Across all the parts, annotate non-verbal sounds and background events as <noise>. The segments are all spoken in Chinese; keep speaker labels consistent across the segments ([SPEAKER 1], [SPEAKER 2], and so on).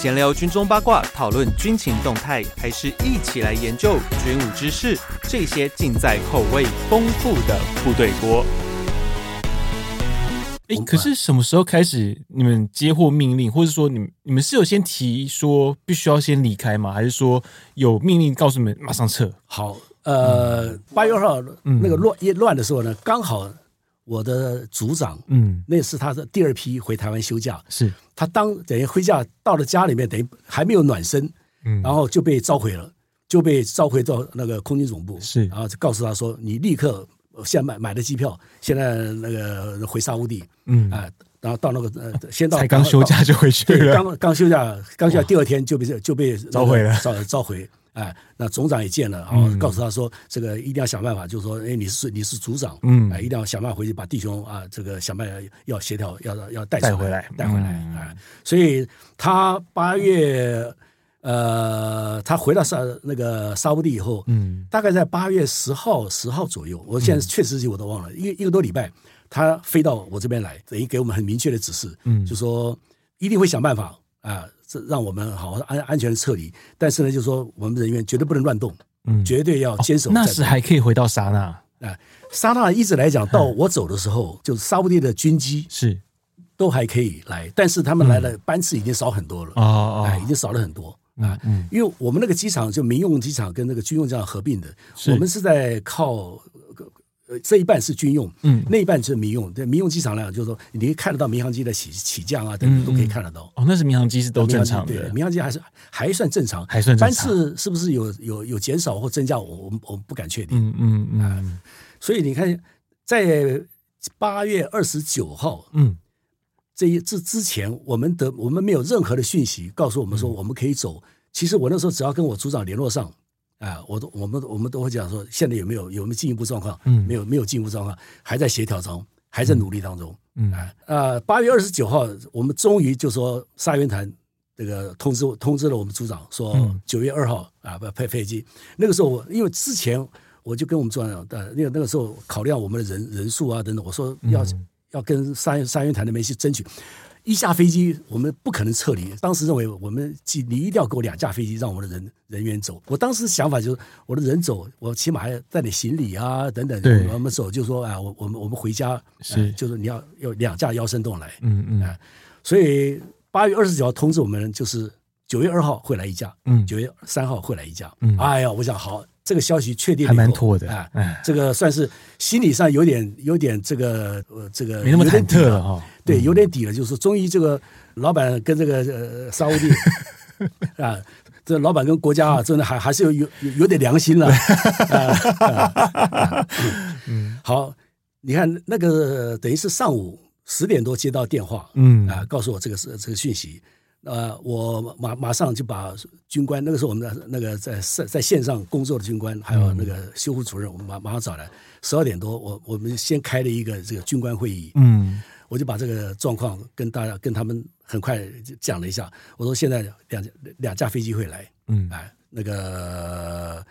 [SPEAKER 1] 闲聊军中八卦，讨论军情动态，还是一起来研究军武知识？这些尽在口味丰富的部队锅。哎，可是什么时候开始你们接获命令，或者说你们你们是有先提说必须要先离开吗？还是说有命令告诉你们马上撤？
[SPEAKER 2] 好，呃，八月二号那个乱一乱的时候呢，刚好。我的组长，嗯，那是他的第二批回台湾休假，
[SPEAKER 1] 是。
[SPEAKER 2] 他当等于回家到了家里面，等于还没有暖身，嗯，然后就被召回了，就被召回到那个空军总部，
[SPEAKER 1] 是，
[SPEAKER 2] 然后就告诉他说，你立刻现在买买的机票，现在那个回沙乌地，嗯。啊，然后到那个呃，先到
[SPEAKER 1] 才刚休假就回去了，
[SPEAKER 2] 刚刚休假，刚休假第二天就被就被
[SPEAKER 1] 召回了，
[SPEAKER 2] 召召回。哎，那总长也见了，然后告诉他说：“这个一定要想办法，就是说，哎，你是你是组长，嗯，哎，一定要想办法回去把弟兄啊，这个想办法要协调，要要带
[SPEAKER 1] 带回来，
[SPEAKER 2] 带回来啊。所以他八月，呃，他回到沙那个沙乌地以后，嗯，大概在八月十号十号左右，我现在确实是我都忘了，一一个多礼拜，他飞到我这边来，等于给我们很明确的指示，嗯，就说一定会想办法啊。”这让我们好好安安全的撤离，但是呢，就是说我们人员绝对不能乱动，嗯，绝对要坚守、哦。
[SPEAKER 1] 那时还可以回到沙那。
[SPEAKER 2] 啊，沙那一直来讲，到我走的时候，嗯、就是沙乌地的军机
[SPEAKER 1] 是。
[SPEAKER 2] 都还可以来，但是他们来的班次已经少很多了，哦已经少了很多啊，嗯，因为我们那个机场就民用机场跟那个军用机场合并的，我们是在靠。这一半是军用，嗯，那一半是民用。对民用机场来讲，就是说你可以看得到民航机的起起降啊，等等都可以看得到。
[SPEAKER 1] 哦，那是民航机是都正常的，
[SPEAKER 2] 对，民航机还是还算正常，
[SPEAKER 1] 还算正常。
[SPEAKER 2] 班次是不是有有有减少或增加？我我们我们不敢确定。嗯嗯嗯、呃。所以你看，在八月二十九号，嗯，这一这之前，我们的我们没有任何的讯息告诉我们说我们可以走。嗯、其实我那时候只要跟我组长联络上。啊，我都我们我们都会讲说，现在有没有有没有进一步状况？嗯，没有没有进一步状况，还在协调中，还在努力当中。嗯，啊，呃，八月二十九号，我们终于就说沙元潭这个通知通知了我们组长说九月二号啊不派飞机。那个时候我因为之前我就跟我们组长呃，那个那个时候考量我们的人人数啊等等，我说要要跟沙沙元潭那边去争取。一架飞机，我们不可能撤离。当时认为，我们你一定要给我两架飞机，让我的人人员走。我当时想法就是，我的人走，我起码还要带点行李啊，等等。
[SPEAKER 1] 对，
[SPEAKER 2] 我们走就说啊，我我们我们回家
[SPEAKER 1] 是、
[SPEAKER 2] 呃，就是你要有两架腰身洞来。嗯嗯啊、呃，所以八月二十九号通知我们，就是九月二号会来一架，嗯，九月三号会来一架。嗯，哎呀，我想好。这个消息确定
[SPEAKER 1] 还蛮妥的
[SPEAKER 2] 啊，这个算是心理上有点有点这个呃这个
[SPEAKER 1] 没那么忐忑了哈，
[SPEAKER 2] 对，有点底了，就是说终于这个老板跟这个呃 <laughs> 沙乌地啊，这老板跟国家啊，真的还还是有有有点良心了 <laughs> 啊。嗯，好，你看那个等于是上午十点多接到电话，嗯。啊，告诉我这个是这个讯息。呃，我马马上就把军官，那个时候我们的那个在在在线上工作的军官，还有那个修复主任，我们马马上找来。十二点多，我我们先开了一个这个军官会议。嗯，我就把这个状况跟大家跟他们很快讲了一下。我说现在两两架飞机会来。嗯，哎，那个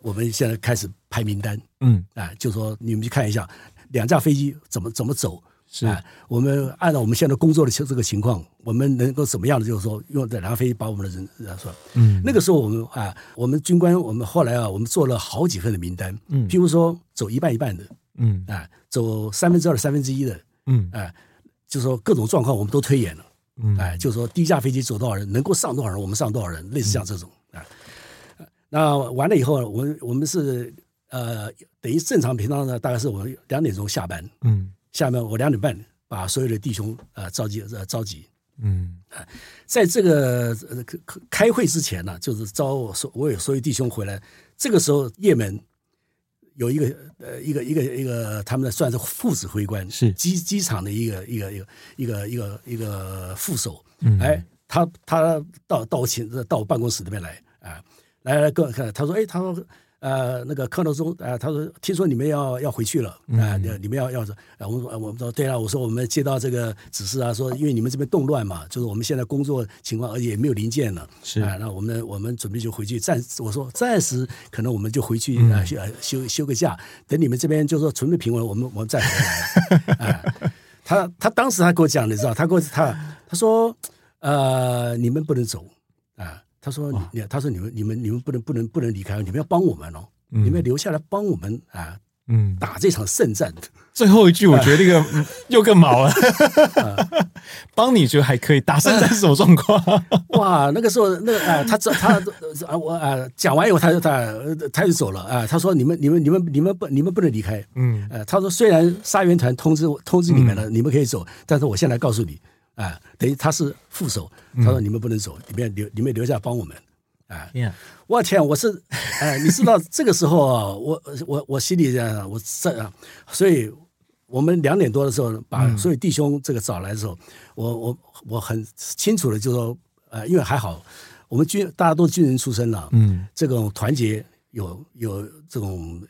[SPEAKER 2] 我们现在开始排名单。嗯，哎，就说你们去看一下两架飞机怎么怎么走。是。啊，我们按照我们现在工作的这个情况，我们能够怎么样的？就是说，用这两架飞把我们的人说，嗯，那个时候我们啊，我们军官，我们后来啊，我们做了好几份的名单，嗯，譬如说走一半一半的，嗯，啊，走三分之二三分之一的，嗯，啊，就是说各种状况我们都推演了，嗯，哎，就是说第一架飞机走多少人，能够上多少人，我们上多少人，类似像这种啊，那完了以后，我们我们是呃，等于正常平常呢，大概是我们两点钟下班，嗯。下面我两点半把所有的弟兄啊、呃、召集呃召集，嗯啊，在这个呃开会之前呢，就是招我所我有所有弟兄回来。这个时候，叶门有一个呃一个一个一个他们的算是副指挥官，是机机场的一个一个一个一个一个一个副手，嗯，哎，他他到到我寝到我办公室这边来啊，来来跟我看，他说，哎，他说。呃，那个柯诺中，呃，他说听说你们要要回去了，啊、呃，你们要要是，呃，我说我们说对啊，我说我们接到这个指示啊，说因为你们这边动乱嘛，就是我们现在工作情况，而且也没有零件了，是那我们我们准备就回去暂，我说暂时可能我们就回去啊、呃，休休休个假，等你们这边就说准备平稳，我们我们再回来。啊、呃，<laughs> 他他当时他跟我讲，你知道，他跟我他他说。呃，你们不能走啊。他说，你，他说你们你们你们不能不能不能离开，你们要帮我们哦，嗯、你们要留下来帮我们啊。嗯，打这场胜战。
[SPEAKER 1] 最后一句，我觉得这个 <laughs> 又更毛了。帮你觉得还可以，打胜战是什么状况？<laughs>
[SPEAKER 2] 哇，那个时候，那个啊，他这他啊，我啊，讲完以后，他就他他就走了啊。他说：“你们你们你们你们不你们不能离开。”嗯，呃，他说：“虽然沙援团通知通知你们了，你们可以走，但是我现在告诉你啊，等于他是副手。他说：你们不能走，你们留你们留下帮我们。”啊，Yeah. 我天，我是，哎，你知道这个时候啊，我我我心里这样，我这啊，所以我们两点多的时候把所有弟兄这个找来的时候，嗯、我我我很清楚的就说，呃，因为还好，我们军大家都是军人出身了，嗯，这种团结有有这种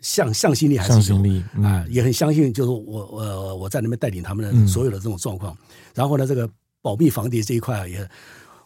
[SPEAKER 2] 向向心力还是有，向心力啊，也很相信，就是我我我在那边带领他们的所有的这种状况，嗯、然后呢，这个保密防谍这一块也，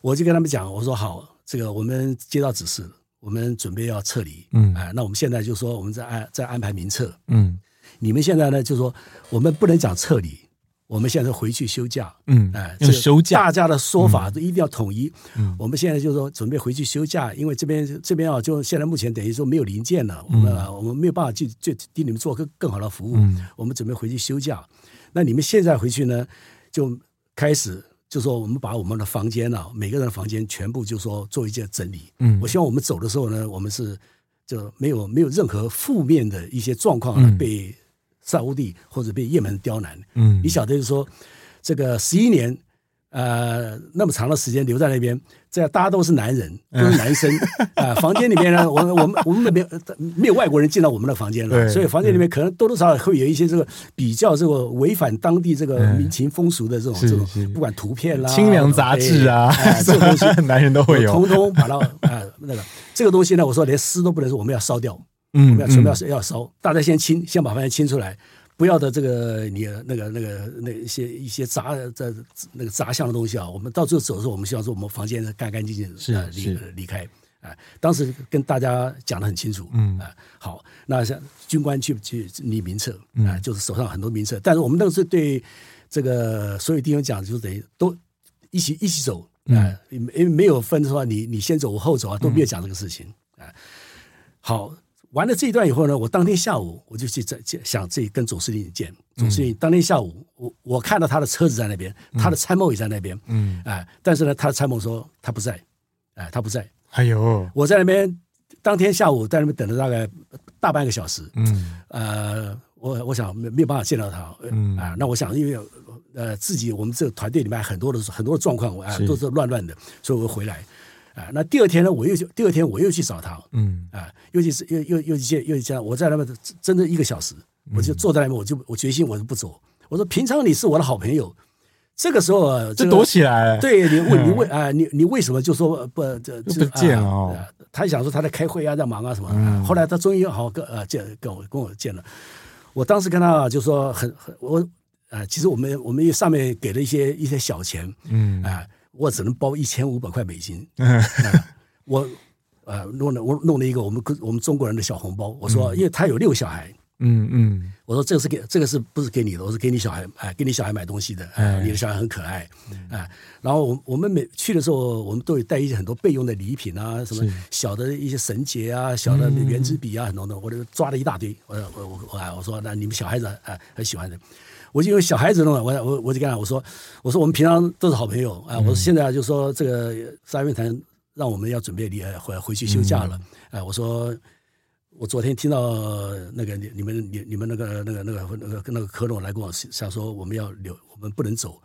[SPEAKER 2] 我就跟他们讲，我说好。这个我们接到指示，我们准备要撤离。嗯，哎，那我们现在就说我们在安在安排民撤。嗯，你们现在呢就说我们不能讲撤离，我们现在回去休假。嗯，哎，这休假，大家的说法都一定要统一。嗯，我们现在就说准备回去休假，因为这边这边啊，就现在目前等于说没有零件了，我们我们没有办法去去替你们做更更好的服务。嗯，我们准备回去休假。那你们现在回去呢，就开始。就说我们把我们的房间啊，每个人的房间全部就说做一件整理。嗯，我希望我们走的时候呢，我们是就没有没有任何负面的一些状况呢，被沙乌地或者被也门刁难。嗯，你晓得就是说这个十一年。呃，那么长的时间留在那边，这样大家都是男人，都是男生。<laughs> 啊、呃。房间里面呢，我们我们我们那边没有外国人进到我们的房间了，所以房间里面可能多多少少会有一些这个比较这个违反当地这个民情风俗的这种这种，不管图片啦、清凉杂志啊，<laughs> 这个东西男人都会有，通通把它啊、呃、那个。这个东西呢，我说连撕都不能说，我们要烧掉，嗯，我们要全部要要烧，大家先清，先把房间清出来。不要的这个你那个那个那一些一些杂这那个杂项的东西啊，我们到最后走的时候，我们希望说我们房间干干净净的是离离开啊。当时跟大家讲的很清楚，嗯啊，好，那像军官去去拟名册啊，就是手上很多名册，但是我们那个是对这个所有弟兄讲，就是等于都一起一起走啊，因为没有分说你你先走我后走啊，都没有讲这个事情啊。好。完了这一段以后呢，我当天下午我就去在想自己跟总司令见。总司令当天下午，我我看到他的车子在那边，他的参谋也在那边。嗯，哎，但是呢，他的参谋说他不在，哎，他不在。哎呦，我在那边当天下午在那边等了大概大半个小时。嗯，呃，我我想没没有办法见到他。嗯啊，那我想因为呃自己我们这个团队里面很多的很多的状况啊都是乱乱的，所以我回来。啊，那第二天呢，我又去，第二天我又去找他，嗯，啊，又去是又又又去见，又去见，我在那边真的一个小时，我就坐在那边，我就我决心我就不走。我说平常你是我的好朋友，这个时候啊，就躲起来。对你问你问啊，你你为什么就说不这不见哦？他想说他在开会啊，在忙啊什么。后来他终于好跟呃见跟我跟我见了，我当时跟他就说很很我啊，其实我们我们上面给了一些一些小钱，嗯啊。我只能包一千五百块美金，<laughs> 我呃弄了我弄了一个我们我们中国人的小红包，我说因为他有六个小孩，嗯嗯，我说这个是给这个是不是给你的？我是给你小孩哎，给你小孩买东西的，哎，你的小孩很可爱，哎，然后我我们每去的时候，我们都有带一些很多备用的礼品啊，什么小的一些绳结啊，小的圆珠笔啊，很多的，我就抓了一大堆，我我我我我说那你们小孩子哎很喜欢的。我就因为小孩子弄了，我我我就跟他我说我说我们平常都是好朋友啊，我说现在就说这个沙援团让我们要准备离回回去休假了，哎，我说我昨天听到那个你你们你你们那个那个那个那个那个科诺来跟我想说我们要留我们不能走，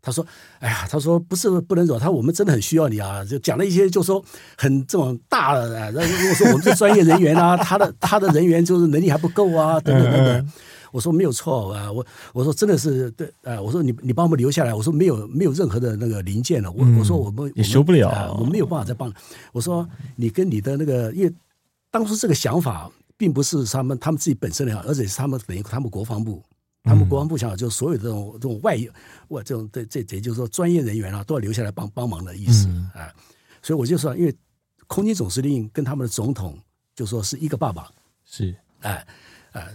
[SPEAKER 2] 他说哎呀他说不是不能走，他说我们真的很需要你啊，就讲了一些就说很这种大的啊，如果说我们是专业人员啊，他的他的人员就是能力还不够啊，等等等等。我说没有错啊，我我说真的是对啊，我说你你帮我们留下来，我说没有没有任何的那个零件了，我我说我们也修不了，我没有办法再帮。我说你跟你的那个，因为当初这个想法并不是他们他们自己本身的想法，而且是他们等于他们国防部，他们国防部想法就是所有这种这种外我这种这这也就是说专业人员啊都要留下来帮帮忙的意思啊，所以我就说，因为空军总司令跟他们的总统就说是一个爸爸，是哎。啊，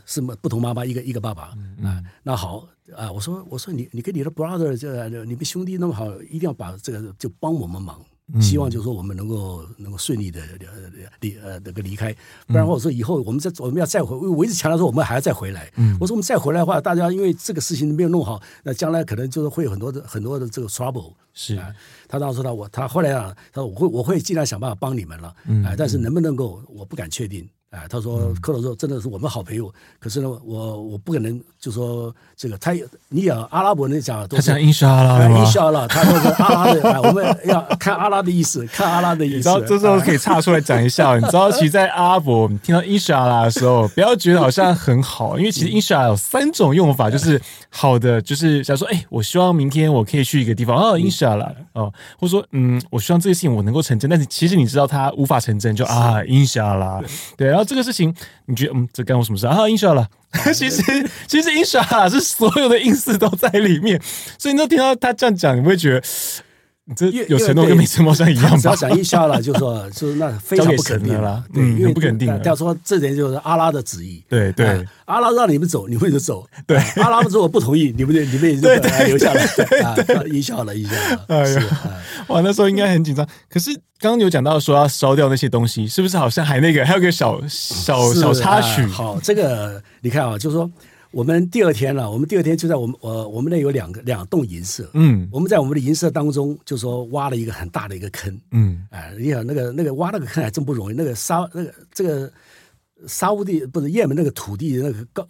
[SPEAKER 2] 是不同妈妈一个一个爸爸啊。嗯、那好啊，我说我说你你跟你的 brother 这你们兄弟那么好，一定要把这个就帮我们忙。希望就是说我们能够能够顺利的离呃那个离开，不然我说以后我们再我们要再回，我一直强调说我们还要再回来。我说我们再回来的话，大家因为这个事情没有弄好，那将来可能就是会有很多的很多的这个 trouble。
[SPEAKER 1] 是
[SPEAKER 2] 啊，他当时说他我他后来啊，他说我会我会尽量想办法帮你们了，啊，但是能不能够我不敢确定。啊，他说克罗说真的是我们好朋友，可是呢，我我不可能就说这个他你讲阿拉伯人讲都是
[SPEAKER 1] 他讲伊沙拉，
[SPEAKER 2] 伊沙拉，他说是阿拉的，我们要看阿拉的意思，看阿拉的意思。
[SPEAKER 1] 你知道这时候可以岔出来讲一下，你知道其实，在阿拉伯你听到伊沙拉的时候，不要觉得好像很好，因为其实伊沙拉有三种用法，就是好的，就是想说，哎，我希望明天我可以去一个地方，哦，伊沙拉，哦，或者说，嗯，我希望这个事情我能够成真，但是其实你知道它无法成真，就啊，伊沙拉，对，然后。这个事情，你觉得嗯，这干我什么事？啊？英雄了，其实其实英莎拉是所有的 ins 都在里面，所以你都听到他这样讲，你会觉得你这有承诺跟没承诺像一样吧？
[SPEAKER 2] 只要讲一下了，就说就是那非常不肯定了，对，因为不肯定。要说这点就是阿拉的旨意，
[SPEAKER 1] 对对，
[SPEAKER 2] 阿拉让你们走，你们就走，<laughs>
[SPEAKER 1] 对，
[SPEAKER 2] 阿拉如果不同意，你们就你们也就留下来，对，英莎拉，英莎拉，<laughs> 哎呀，<laughs>
[SPEAKER 1] 哇，那时候应该很紧张，可是。刚刚有讲到说要烧掉那些东西，是不是好像还那个还有个小小小插曲？
[SPEAKER 2] 好，这个你看啊，就是说我们第二天了，我们第二天就在我们呃我们那有两个两栋银舍，嗯，我们在我们的银舍当中，就说挖了一个很大的一个坑，嗯，哎，你想那个那个挖那个坑还真不容易，那个沙那个这个沙乌地不是也门那个土地那个高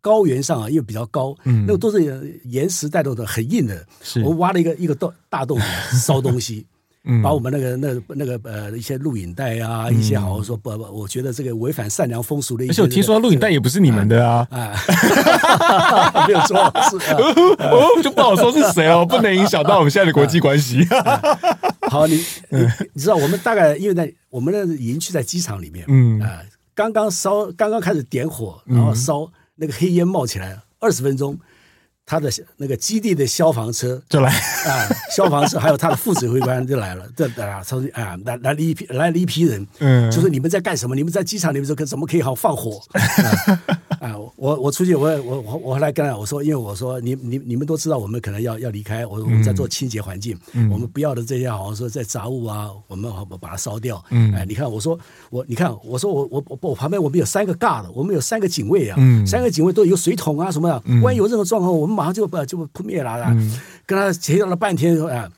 [SPEAKER 2] 高原上啊，因为比较高，嗯，那个都是岩石带动的，很硬的，是。我们挖了一个一个洞大洞烧东西。把我们那个那那个呃一些录影带啊，一些好好说不不，我觉得这个违反善良风俗的一些。而
[SPEAKER 1] 且我听说录影带也不是你们的啊，啊，<laughs>
[SPEAKER 2] 没有错，是
[SPEAKER 1] 哦，就不好说是谁哦，不能影响到我们现在的国际关系。<laughs>
[SPEAKER 2] 好，你你你知道我们大概因为在我们的营区在机场里面，嗯啊，刚刚烧刚刚开始点火，然后烧那个黑烟冒起来，二十分钟。他的那个基地的消防车
[SPEAKER 1] 就来
[SPEAKER 2] 啊，消防车还有他的副指挥官就来了，<laughs> 这啊，超啊，来来了一批来了一批人，嗯，就说你们在干什么？你们在机场里面说怎么可以好放火？<laughs> 啊，我我出去，我我我我后来跟他我说，因为我说你你你们都知道我们可能要要离开，我我们在做清洁环境，我们不要的这些好像说在杂物啊，我们好把它烧掉。嗯，哎，你看我说我你看我说我我我我旁边我们有三个 guard，我们有三个警卫啊，三个警卫都有水桶啊什么的，万一有任何状况，我们。马上就把就扑灭了，跟他协调了半天，啊，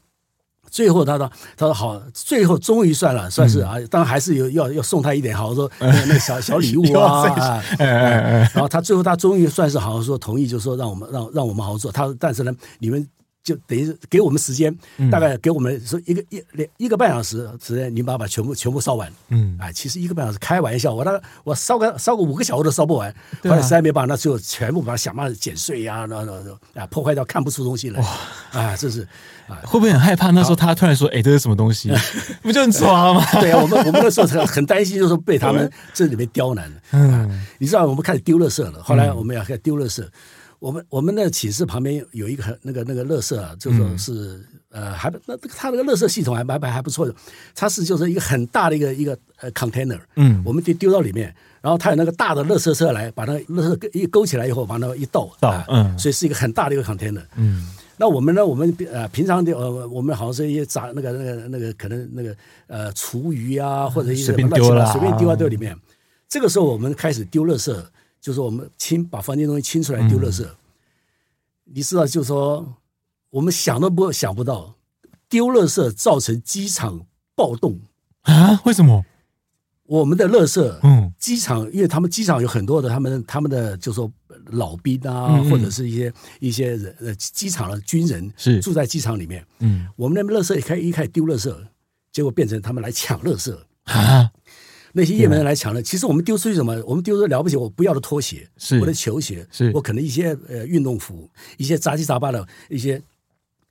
[SPEAKER 2] 最后他说他说好，最后终于算了，算是啊，当然还是有要要送他一点，好像说 <laughs> 那个小小礼物啊，<laughs> <laughs> 然后他最后他终于算是好好说同意，就说让我们让让我们好好做，他但是呢，你们。就等于是给我们时间，大概给我们说一个一两一个半小时时间，你把把全部全部烧完。嗯，啊，其实一个半小时开玩笑，我那我烧个烧个五个小时都烧不完。后来实在没办法，那最后全部把它想办法剪碎呀，那那那啊破坏掉看不出东西来。哇，啊，这是啊，
[SPEAKER 1] 会不会很害怕？那时候他突然说：“哎，这是什么东西？<laughs> 不就很抓吗？”
[SPEAKER 2] 对啊，我们我们那时候很很担心，就是被他们这里面刁难了。嗯，你知道我们开始丢垃圾了，后来我们要开始丢垃圾。我们我们的寝室旁边有一个很那个那个乐色啊，就说是呃还那他那个乐色系统还还还不错的，它是就是一个很大的一个一个呃 container，嗯，我们就丢到里面，然后它有那个大的乐色车来把那个乐色一勾起来以后，往那一倒，倒，嗯，所以是一个很大的一个 container，嗯，那我们呢，我们呃平常的呃我们好像是一些杂那个那个那个可能那个呃厨余啊或者一些什么乱七八糟随便丢到这里面，这个时候我们开始丢垃圾。就是我们清把房间东西清出来丢垃圾，嗯、你知道，就是说我们想都不想不到，丢垃圾造成机场暴动。
[SPEAKER 1] 啊？为什么？
[SPEAKER 2] 我们的垃圾，嗯，机场，因为他们机场有很多的他们他们的，就是说老兵啊，或者是一些一些人呃，机场的军人是。住在机场里面，嗯，我们那边垃圾一开一开始丢垃圾，结果变成他们来抢垃圾。啊。那些也门人来抢了，其实我们丢出去什么？我们丢出了不起，我不要的拖鞋，是我的球鞋，是我可能一些呃运动服，一些杂七杂八的一些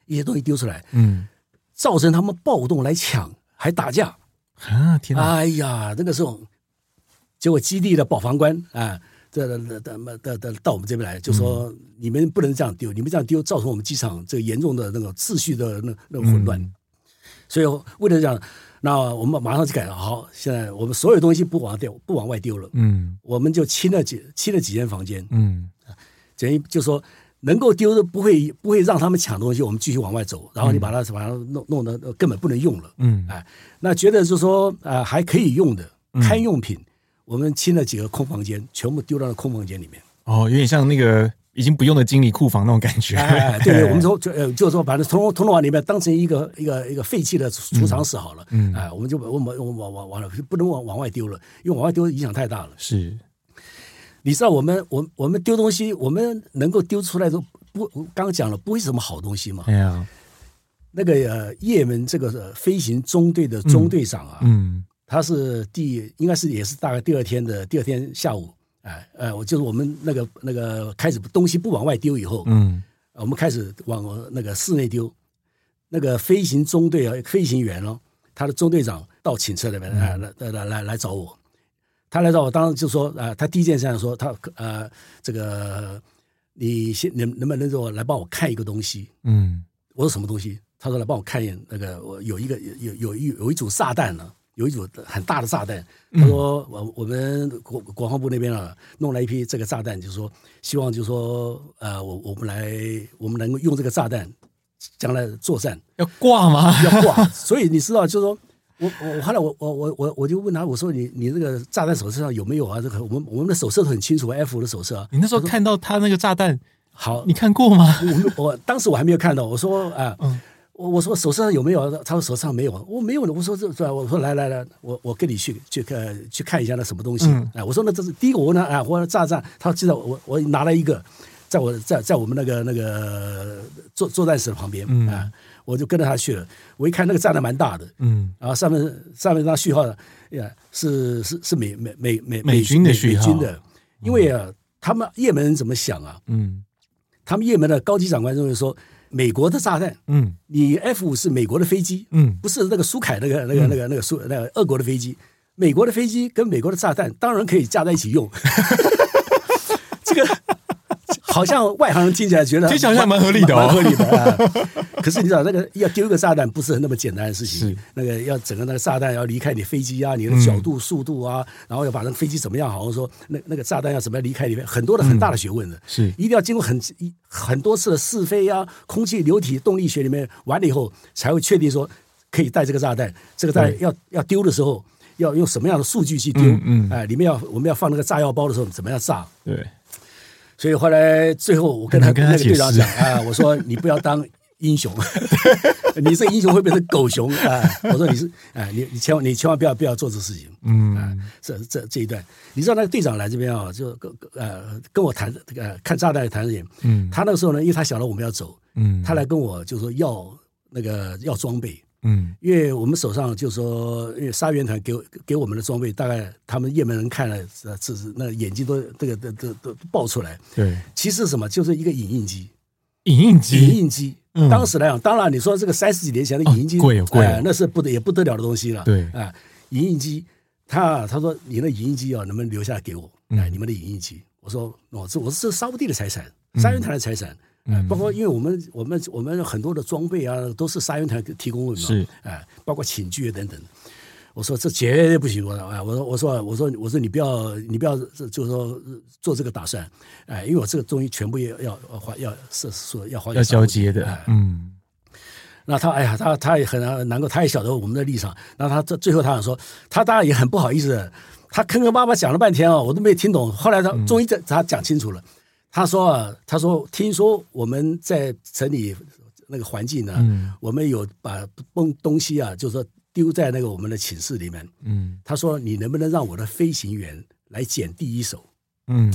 [SPEAKER 2] 一些东西丢出来，嗯，造成他们暴动来抢，还打架啊！天哪！哎呀，那个时候，结果基地的保防官啊，这的的的的到我们这边来，就说你们不能这样丢，你们这样丢造成我们机场这个严重的那个秩序的那那个混乱，所以为了这样。那我们马上就改了。好，现在我们所有东西不往丢，不往外丢了。嗯，我们就清了几清了几间房间。嗯，等于就说能够丢的不会不会让他们抢东西，我们继续往外走。然后你把它把它弄弄得根本不能用了。嗯，哎，那觉得就是说啊、呃、还可以用的堪用品，我们清了几个空房间，全部丢到了空房间里面。
[SPEAKER 1] 哦，有点像那个。已经不用的经理库房那种感觉，
[SPEAKER 2] 哎，对对，<laughs> 我们从就呃，就是说，把这通通通往里面当成一个一个一个废弃的储藏室好了，嗯，哎，我们就我们我们往往往了，不能往往外丢了，因为往外丢影响太大了。
[SPEAKER 1] 是，
[SPEAKER 2] 你知道我们我我们丢东西，我们能够丢出来都不，刚刚讲了，不会是什么好东西嘛？
[SPEAKER 1] 哎呀，
[SPEAKER 2] 那个呃，也门这个飞行中队的中队长啊，嗯，他是第应该是也是大概第二天的第二天下午。哎，呃，我就是我们那个那个开始东西不往外丢以后，嗯，我们开始往那个室内丢。那个飞行中队啊，飞行员哦，他的中队长到寝室里面来来来来来找我。他来找我，当时就说啊，他第一件事情说，他呃，这个你先能能不能我来帮我看一个东西？嗯，我说什么东西？他说来帮我看一眼那个，我有一个有有一有一组炸弹呢。有一组很大的炸弹，他说我我们国国防部那边啊弄了一批这个炸弹，就是说希望就是说呃我我们来我们能够用这个炸弹将来作战
[SPEAKER 1] 要挂吗？
[SPEAKER 2] 要挂。所以你知道就是说我我后来我我我我我就问他我说你你这个炸弹手册上有没有啊？这个我们我们的手册都很清楚，F 的手册啊。
[SPEAKER 1] 你那时候看到他那个炸弹
[SPEAKER 2] 好，
[SPEAKER 1] 你看过吗？
[SPEAKER 2] 我我当时我还没有看到，我说啊。嗯我我说手上有没有？他说手上没有。我没有呢。我说这这，我说来来来，我我跟你去去看去看一下那什么东西。哎、嗯，我说那这是第一个，我问他哎，我说炸弹。他说记得我我拿了一个，在我在在我们那个那个作作战室旁边啊、嗯，我就跟着他去了。我一看那个炸弹蛮大的，嗯，然后上面上面那序号呀是是是美美美美
[SPEAKER 1] 美军的序号
[SPEAKER 2] 的，因为啊，他们也门人怎么想啊？嗯，他们也门的高级长官认为说。美国的炸弹，嗯，你 F 五是美国的飞机，嗯，不是那个苏凯那个那个那个那个苏那个俄国的飞机，美国的飞机跟美国的炸弹当然可以架在一起用，这个。好像外行人听起来觉得 <laughs>
[SPEAKER 1] 听起来好像蛮合理的，哦，
[SPEAKER 2] 蛮合理的 <laughs> 啊。可是你知道，那个要丢一个炸弹不是那么简单的事情。那个要整个那个炸弹要离开你飞机啊，你的角度、速度啊，嗯、然后要把那个飞机怎么样？好像说那那个炸弹要怎么样离开里面，很多的很大的学问的。是一定要经过很很多次的试飞啊，空气流体动力学里面完了以后，才会确定说可以带这个炸弹。这个炸弹要要丢的时候，要用什么样的数据去丢？嗯，嗯，哎，里面要我们要放那个炸药包的时候，怎么样炸？对。所以后来最后我跟他跟那个队长讲啊，我说你不要当英雄，<laughs> 你这英雄会变成狗熊啊！我说你是啊，你你千万你千万不要不要做这事情，嗯。啊，这这这一段，你知道那个队长来这边啊，就跟呃跟我谈这个看炸弹谈的人，嗯，他那个时候呢，因为他晓得我们要走，嗯，他来跟我就说要那个要装备。嗯，因为我们手上就是说，因为杀援团给给我们的装备，大概他们也门人看了，呃，这是那眼睛都这个都都都爆出来。对，其实什么就是一个影印机，
[SPEAKER 1] 影印机，
[SPEAKER 2] 影印机。嗯、当时来讲，当然你说这个三十几年前的影印机，贵、哦、贵、呃，那是不得也不得了的东西了。对，啊、呃，影印机，他他说你的影印机啊，能不能留下来给我？哎、呃，你们的影印机，我说哦，这我是这是沙乌地的财产，杀援团的财产。嗯嗯，包括因为我们我们我们很多的装备啊，都是杀援团提供的嘛，是，哎，包括寝具啊等等。我说这绝对不行，我说我说我说我说我说你不要你不要就是说做这个打算，哎，因为我这个东西全部要要还要是说要还
[SPEAKER 1] 要交接的，哎、嗯。
[SPEAKER 2] 那他哎呀，他他也很难过，他也晓得我们的立场。那他这最后他想说，他当然也很不好意思，他坑坑巴巴讲了半天啊，我都没听懂。后来他终于在他讲清楚了。嗯他说啊，他说听说我们在城里那个环境呢，嗯，我们有把东东西啊，就是说丢在那个我们的寝室里面。嗯，他说你能不能让我的飞行员来捡第一手？嗯，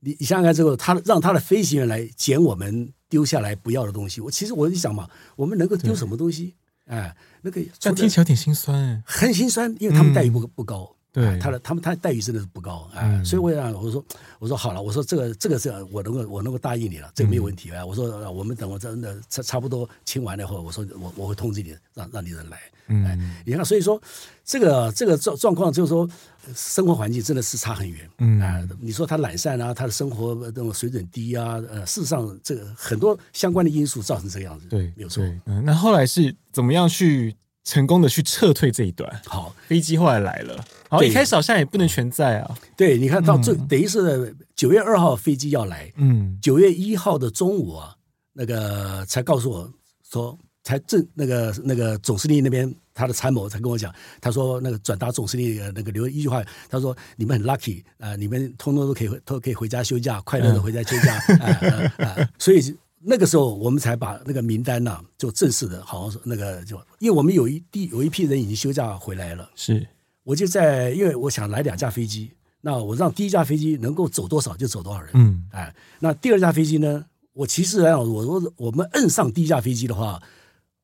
[SPEAKER 2] 你你想想看，这个他让他的飞行员来捡我们丢下来不要的东西。我其实我就想嘛，我们能够丢什么东西？哎，那个
[SPEAKER 1] 这样听起来有点心酸，
[SPEAKER 2] 很心酸，因为他们待遇不不高。对，他的他们他的待遇真的是不高啊，嗯、所以我想我说我说好了，我说这个这个是我能够我能够答应你了，这个没有问题啊。嗯、我说我们等我真的差差不多清完了以后，我说我我会通知你，让让你人来。嗯，你看，所以说这个这个状状况就是说，生活环境真的是差很远。嗯啊，你说他懒散啊，他的生活那种水准低啊，呃，事实上这个很多相关的因素造成这个样子。对，没有错。
[SPEAKER 1] 嗯，那后来是怎么样去？成功的去撤退这一段。
[SPEAKER 2] 好，
[SPEAKER 1] 飞机后来来了，好，一开始好像也不能全在啊。
[SPEAKER 2] 对，你看到最、嗯、等于是九月二号飞机要来，嗯，九月一号的中午啊，那个才告诉我说。才正那个那个总司令那边他的参谋才跟我讲，他说那个转达总司令那个留一句话，他说你们很 lucky 啊、呃，你们通通都可以都可以回家休假，快乐的回家休假 <laughs> 啊、嗯呃呃、所以那个时候我们才把那个名单呢、啊、就正式的，好像是那个就因为我们有一第有一批人已经休假回来了，
[SPEAKER 1] 是
[SPEAKER 2] 我就在因为我想来两架飞机，那我让第一架飞机能够走多少就走多少人，
[SPEAKER 1] 嗯，
[SPEAKER 2] 哎，那第二架飞机呢，我其实来讲，我我我们摁上第一架飞机的话。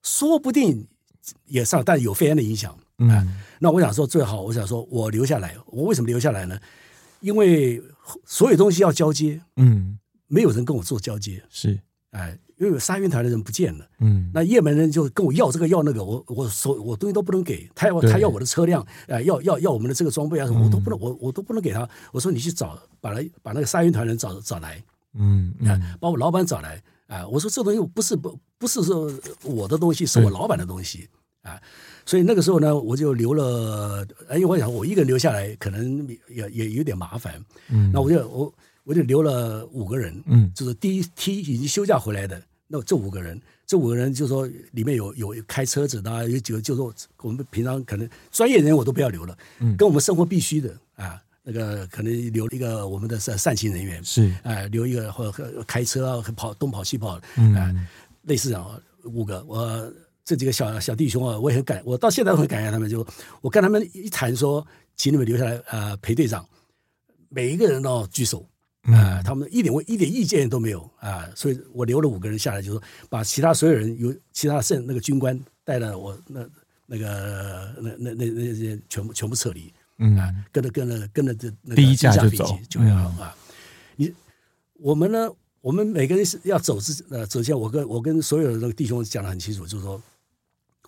[SPEAKER 2] 说不定也上，但有肺炎的影响。嗯、啊，那我想说最好，我想说我留下来。我为什么留下来呢？因为所有东西要交接，嗯，没有人跟我做交接。
[SPEAKER 1] 是，
[SPEAKER 2] 哎，因为有沙云团的人不见了。
[SPEAKER 1] 嗯，
[SPEAKER 2] 那叶门人就跟我要这个要那个，我我所我东西都不能给他要他要我的车辆，哎，要要要我们的这个装备啊什么，我都不能，我我都不能给他。我说你去找，把来把那个沙云团人找找来，
[SPEAKER 1] 嗯，
[SPEAKER 2] 啊，把我老板找来。啊，我说这东西不是不不是说我的东西，是我老板的东西啊，所以那个时候呢，我就留了，因为我想我一个人留下来可能也也有点麻烦，嗯，那我就我我就留了五个人，嗯，就是第一梯已经休假回来的，那这五个人，这五个人就是说里面有有开车子的，有几个就是说我们平常可能专业人我都不要留了，嗯，跟我们生活必须的啊。那个可能留一个我们的善善行人员
[SPEAKER 1] 是，
[SPEAKER 2] 哎，留一个或开车啊，跑东跑西跑，嗯，类似这样五个。我这几个小小弟兄啊，我也很感，我到现在都很感谢他们。就我跟他们一谈说，请你们留下来啊陪队长，每一个人都举手啊，他们一点一点意见都没有啊，所以我留了五个人下来，就是说把其他所有人有其他剩那个军官带了我那那个那那那那些全部全部撤离。嗯啊，跟着跟着跟着这
[SPEAKER 1] 第一架飞机，
[SPEAKER 2] 就要啊。你我们呢？我们每个人是要走之呃，首先我跟我跟所有的那个弟兄讲的很清楚，就是说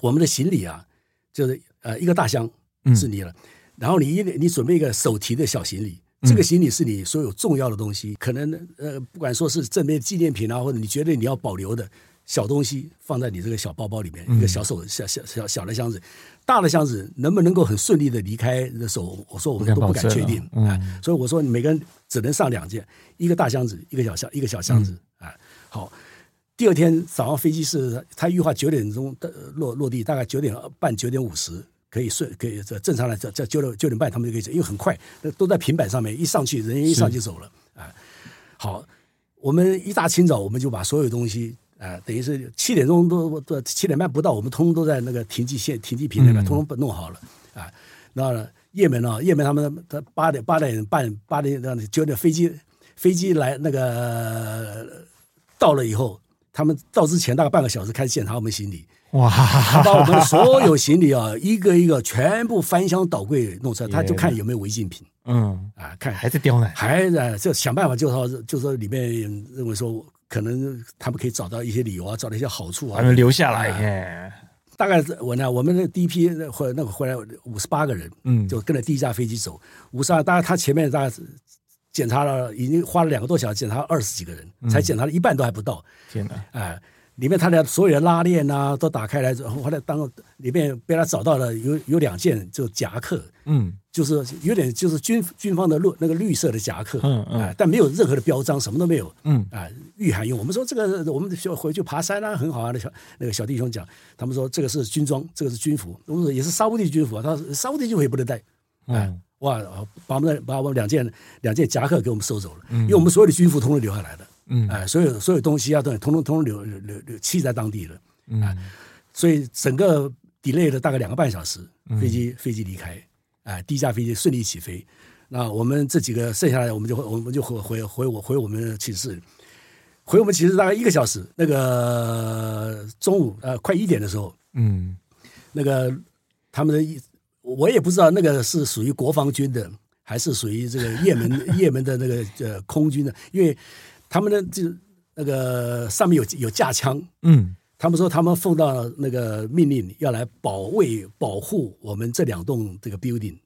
[SPEAKER 2] 我们的行李啊，就是呃一个大箱是你了，嗯、然后你一你准备一个手提的小行李，这个行李是你所有重要的东西，嗯、可能呃不管说是正面纪念品啊，或者你觉得你要保留的。小东西放在你这个小包包里面，一个小手小小小小的箱子，大的箱子能不能够很顺利的离开的时候，我说我们都不敢确定啊。所以我说你每个人只能上两件，一个大箱子，一个小箱，一个小箱子啊。好，第二天早上飞机是他预化九点钟落落地，大概九点半九点五十可以顺可以这正常来这这九点九点半他们就可以走，因为很快都在平板上面一上去，人一上就走了啊。好，我们一大清早我们就把所有东西。啊，等于是七点钟都都七点半不到，我们通通都在那个停机线、停机坪那边，通通弄好了。啊，那叶门呢？叶门他们他八点八点半八点那九点飞机飞机来那个到了以后，他们到之前大概半个小时开始检查我们行李。<laughs> 哇！他把我们所有行李啊，一个一个全部翻箱倒柜弄出来，他就看有没有违禁品。嗯，啊，看还在刁难，还在就想办法就说就说里面认为说。可能他们可以找到一些理由啊，找到一些好处啊，
[SPEAKER 1] 他们留下来。哎，
[SPEAKER 2] 大概我呢，我们那第一批或那个回来五十八个人，嗯，就跟着第一架飞机走。五十二，当然他前面大概检查了，已经花了两个多小时检查了二十几个人，才检查了一半都还不到。
[SPEAKER 1] 天哪！
[SPEAKER 2] 哎，里面他的所有的拉链啊都打开来之后，后来当里面被他找到了有有两件就夹克，嗯。就是有点就是军军方的绿那个绿色的夹克，嗯嗯、呃，但没有任何的标章，什么都没有，嗯啊，御寒用。我们说这个，我们就回去爬山啊，很好啊。那小那个小弟兄讲，他们说这个是军装，这个是军服，我们说也是沙乌地军服啊。他说沙乌地军服也不能带，嗯、哇，把我们把我们两件两件夹克给我们收走了，嗯、因为我们所有的军服通通留下来的，嗯，哎、呃，所有所有东西啊，都通通通通留留留弃在当地了，嗯、呃，所以整个 delay 了大概两个半小时，飞机、嗯、飞机离开。哎，第一架飞机顺利起飞，那我们这几个剩下来，我们就我们就回回回我回我们寝室，回我们寝室大概一个小时。那个中午呃快一点的时候，嗯，那个他们的我也不知道那个是属于国防军的，还是属于这个叶门 <laughs> 叶门的那个呃空军的，因为他们的就那个上面有有架枪，嗯。他们说，他们奉到那个命令，要来保卫、保护我们这两栋这个 building。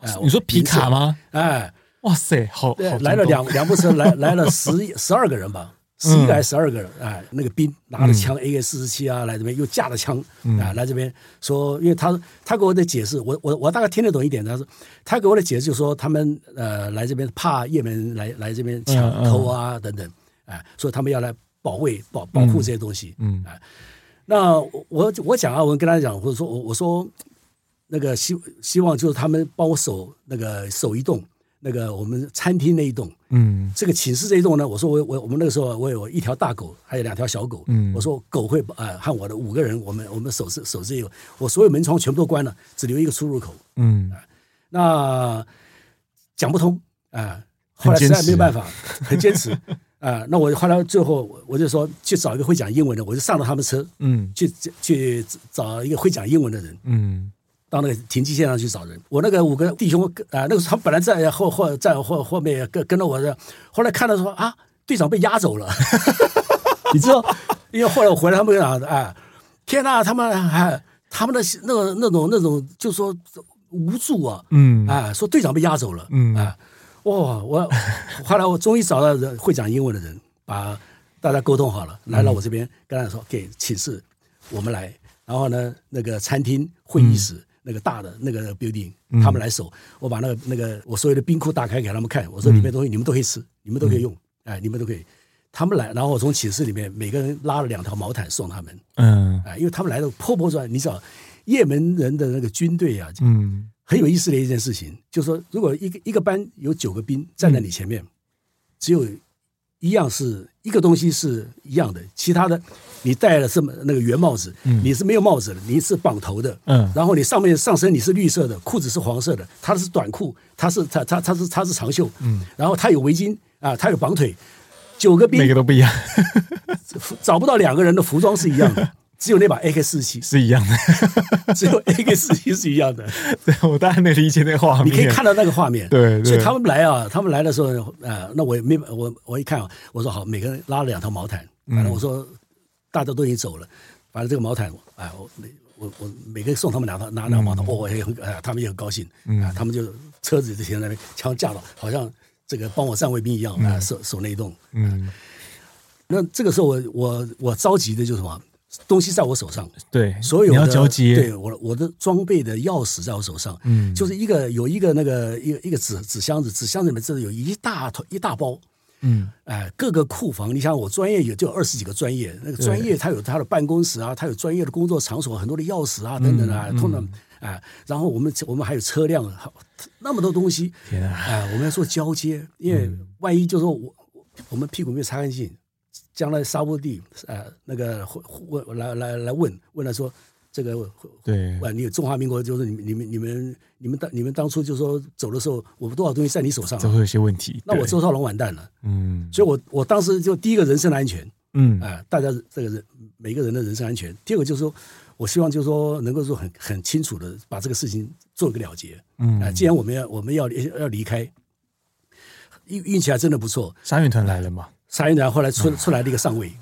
[SPEAKER 1] 哎，你说皮卡吗？
[SPEAKER 2] 哎，
[SPEAKER 1] 哇塞，好，
[SPEAKER 2] 来了两两部车，来来了十十二个人吧，十一个还是十二个人啊？那个兵拿着枪 AK 四十七啊，来这边又架着枪啊，来这边说，因为他他给我的解释，我我我大概听得懂一点。他说他给我的解释就是说，他们呃来这边怕夜门来来这边抢偷啊等等，啊，所以他们要来保卫保保护这些东西。嗯啊，那我我讲啊，我跟他讲，或者说我我说那个希希望就是他们帮我守那个守一栋。那个我们餐厅那一栋，嗯，这个寝室这一栋呢，我说我我我们那个时候我有一条大狗，还有两条小狗，嗯，我说狗会啊、呃、和我的五个人，我们我们守着守这个，我所有门窗全部都关了，只留一个出入口，嗯，呃、那讲不通啊、呃，后来实在没有办法，很坚持 <laughs> 啊、呃，那我后来最后我就说去找一个会讲英文的，我就上了他们车，嗯，去去找一个会讲英文的人，嗯。到那个停机线上去找人，我那个五个弟兄啊，那个时候他本来在后后在后后面跟跟着我的，后来看到说啊，队长被押走了，<laughs> 你知道？因为后来我回来，他们讲啊，天哪，他们哎，他们的那个那种那种，就说无助啊，嗯，啊，说队长被押走了，嗯啊，哇，我后来我终于找到人会讲英文的人，把大家沟通好了，来到我这边，跟他说给寝室我们来，然后呢，那个餐厅会议室。那个大的那个 building，他们来守，嗯、我把那个那个我所有的冰库打开给他们看，我说里面东西你们都可以吃，你们都可以用，嗯、哎，你们都可以。他们来，然后我从寝室里面每个人拉了两条毛毯送他们，嗯，哎，因为他们来的破破砖，你知道，叶门人的那个军队啊，嗯，很有意思的一件事情，就是说，如果一个一个班有九个兵站在你前面，嗯、只有。一样是一个东西是一样的，其他的你戴了这么那个圆帽子，嗯、你是没有帽子的，你是绑头的，嗯，然后你上面上身你是绿色的，裤子是黄色的，他是短裤，他是他他他是他是长袖，嗯，然后他有围巾啊，他有绑腿，九个兵
[SPEAKER 1] 每个都不一样，<laughs>
[SPEAKER 2] 找不到两个人的服装是一样的。<laughs> 只有那把 AK 四七
[SPEAKER 1] 是一样的，<laughs>
[SPEAKER 2] 只有 AK 四七是一样的。
[SPEAKER 1] 对，我当然能理解那个画面，
[SPEAKER 2] 你可以看到那个画面。
[SPEAKER 1] 对，对，
[SPEAKER 2] 所以他们来啊，他们来的时候啊、呃，那我也没我我一看啊，我说好，每个人拉了两条毛毯，反正我说大家都已经走了，反正这个毛毯啊、呃，我我我每个人送他们两套，拿两条毛毯，我、嗯、也很啊，他们也很高兴啊、呃，他们就车子就停在那边，枪架了，好像这个帮我站卫兵一样啊、呃，守守那一栋。嗯，那这个时候我我我着急的就是什么？东西在我手上，
[SPEAKER 1] 对，
[SPEAKER 2] 所有的
[SPEAKER 1] 你要交接，
[SPEAKER 2] 对我我的装备的钥匙在我手上，嗯，就是一个有一个那个一个一个纸纸箱子，纸箱子里面真的有一大坨一大包，嗯，哎，各个库房，你想我专业有就有二十几个专业，那个专业它有它的办公室啊，它有专业的工作场所，很多的钥匙啊等等啊，通常哎，然后我们我们还有车辆，好那么多东西，哎，我们要做交接，因为万一就是说我我们屁股没有擦干净。将来沙乌地，呃，那个问来来来问问他说，这个对，你有中华民国，就是你们你们你们你们当你们当初就说走的时候，我们多少东西在你手上，
[SPEAKER 1] 这会有些问题。
[SPEAKER 2] 那我周少龙完蛋了，嗯，所以我我当时就第一个人身安全，嗯，啊、呃，大家这个人每个人的人身安全。第二个就是说，我希望就是说能够说很很清楚的把这个事情做一个了结，嗯，啊、呃，既然我们要我们要要离开，运运气还真的不错，
[SPEAKER 1] 三运团来了嘛？
[SPEAKER 2] 三运团后来出出来了一个上尉，嗯，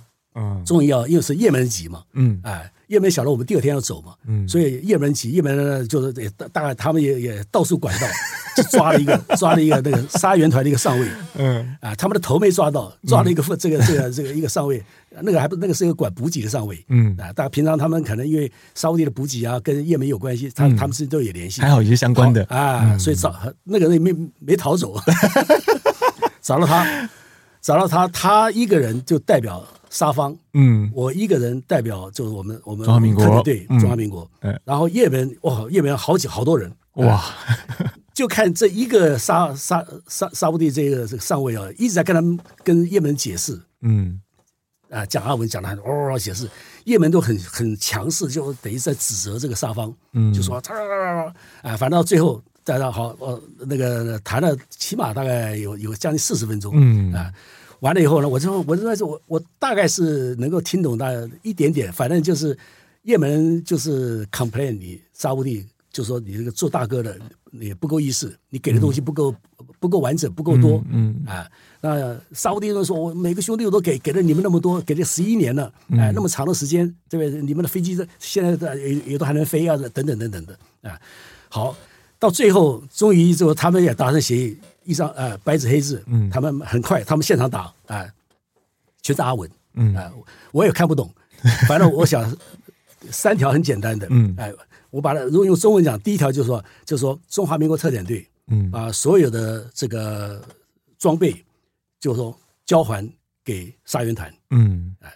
[SPEAKER 2] 终于要因为是叶门急嘛，嗯，哎，叶门晓得我们第二天要走嘛，嗯，所以叶门急叶门呢就是也大概他们也也到处管道，<laughs> 就抓了一个抓了一个那个沙员团的一个上尉，嗯，啊，他们的头没抓到，抓了一个这个这个这个一个上尉，那个还不那个是一个管补给的上尉，嗯，啊，大家平常他们可能因为沙乌地的补给啊跟叶门有关系，他他们是都有联系，
[SPEAKER 1] 还好一些相关的。
[SPEAKER 2] 啊，所以找那个人没没逃走，<laughs> 找到他。找到他，他一个人就代表沙方，嗯，我一个人代表就是我们我们
[SPEAKER 1] 中华民国
[SPEAKER 2] 对中华民国，嗯，然后叶门哇，叶门好几好多人。哇，就看这一个沙沙沙沙乌地这个这个上尉啊，一直在跟他们跟叶门解释，嗯，啊讲阿文讲的很哦解释，叶门都很很强势，就等于在指责这个沙方，嗯，就说啊，反正到最后。大家好，我那个谈了起码大概有有将近四十分钟，嗯啊，完了以后呢，我就我就说我我大概是能够听懂他一点点，反正就是也门就是 complain 你沙乌地，就说你这个做大哥的也不够意思，你给的东西不够、嗯、不够完整，不够多，嗯，嗯啊，那沙乌地人说我每个兄弟我都给给了你们那么多，给了十一年了，哎、嗯，那么长的时间，对不对？你们的飞机现在的也也都还能飞啊，等等等等的啊，好。到最后，终于之后，他们也达成协议，一张呃白纸黑字，嗯，他们很快，他们现场打，啊、呃，全是阿文，嗯。啊，我也看不懂，<laughs> 反正我想三条很简单的，嗯。哎，我把它如果用中文讲，第一条就是说，就是说中华民国特遣队，嗯，把所有的这个装备，就是说交还给沙援团，嗯。哎，